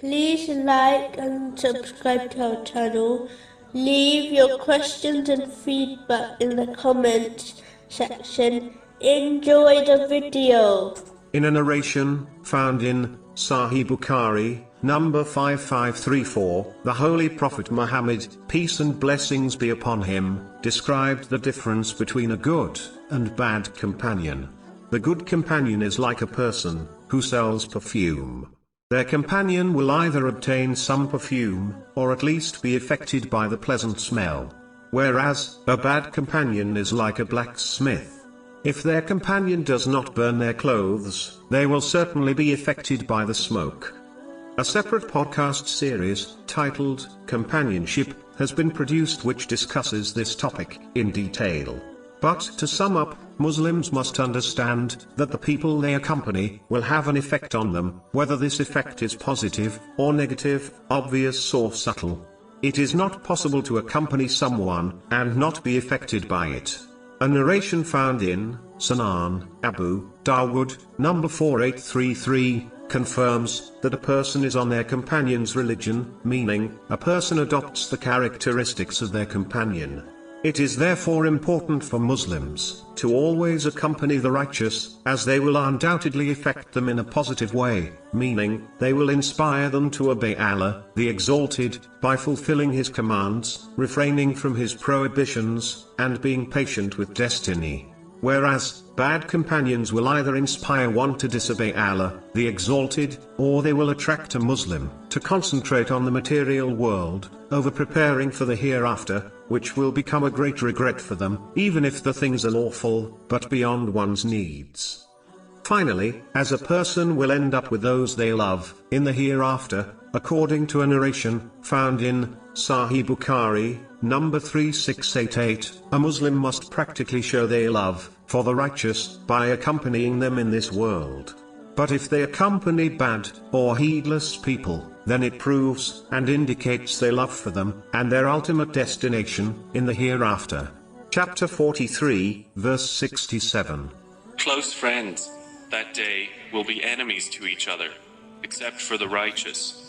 Please like and subscribe to our channel. Leave your questions and feedback in the comments section. Enjoy the video. In a narration found in Sahih Bukhari, number 5534, the Holy Prophet Muhammad, peace and blessings be upon him, described the difference between a good and bad companion. The good companion is like a person who sells perfume. Their companion will either obtain some perfume, or at least be affected by the pleasant smell. Whereas, a bad companion is like a blacksmith. If their companion does not burn their clothes, they will certainly be affected by the smoke. A separate podcast series, titled Companionship, has been produced which discusses this topic in detail. But to sum up, Muslims must understand that the people they accompany will have an effect on them, whether this effect is positive or negative, obvious or subtle. It is not possible to accompany someone and not be affected by it. A narration found in Sunan Abu Dawood, number 4833, confirms that a person is on their companion's religion, meaning, a person adopts the characteristics of their companion. It is therefore important for Muslims to always accompany the righteous, as they will undoubtedly affect them in a positive way, meaning, they will inspire them to obey Allah, the Exalted, by fulfilling His commands, refraining from His prohibitions, and being patient with destiny. Whereas, bad companions will either inspire one to disobey Allah, the Exalted, or they will attract a Muslim to concentrate on the material world, over preparing for the hereafter, which will become a great regret for them, even if the things are lawful, but beyond one's needs. Finally, as a person will end up with those they love, in the hereafter, according to a narration, found in Sahih Bukhari, number 3688, a Muslim must practically show their love for the righteous by accompanying them in this world. But if they accompany bad or heedless people, then it proves and indicates their love for them and their ultimate destination in the hereafter. Chapter 43, verse 67. Close friends, that day, will be enemies to each other, except for the righteous.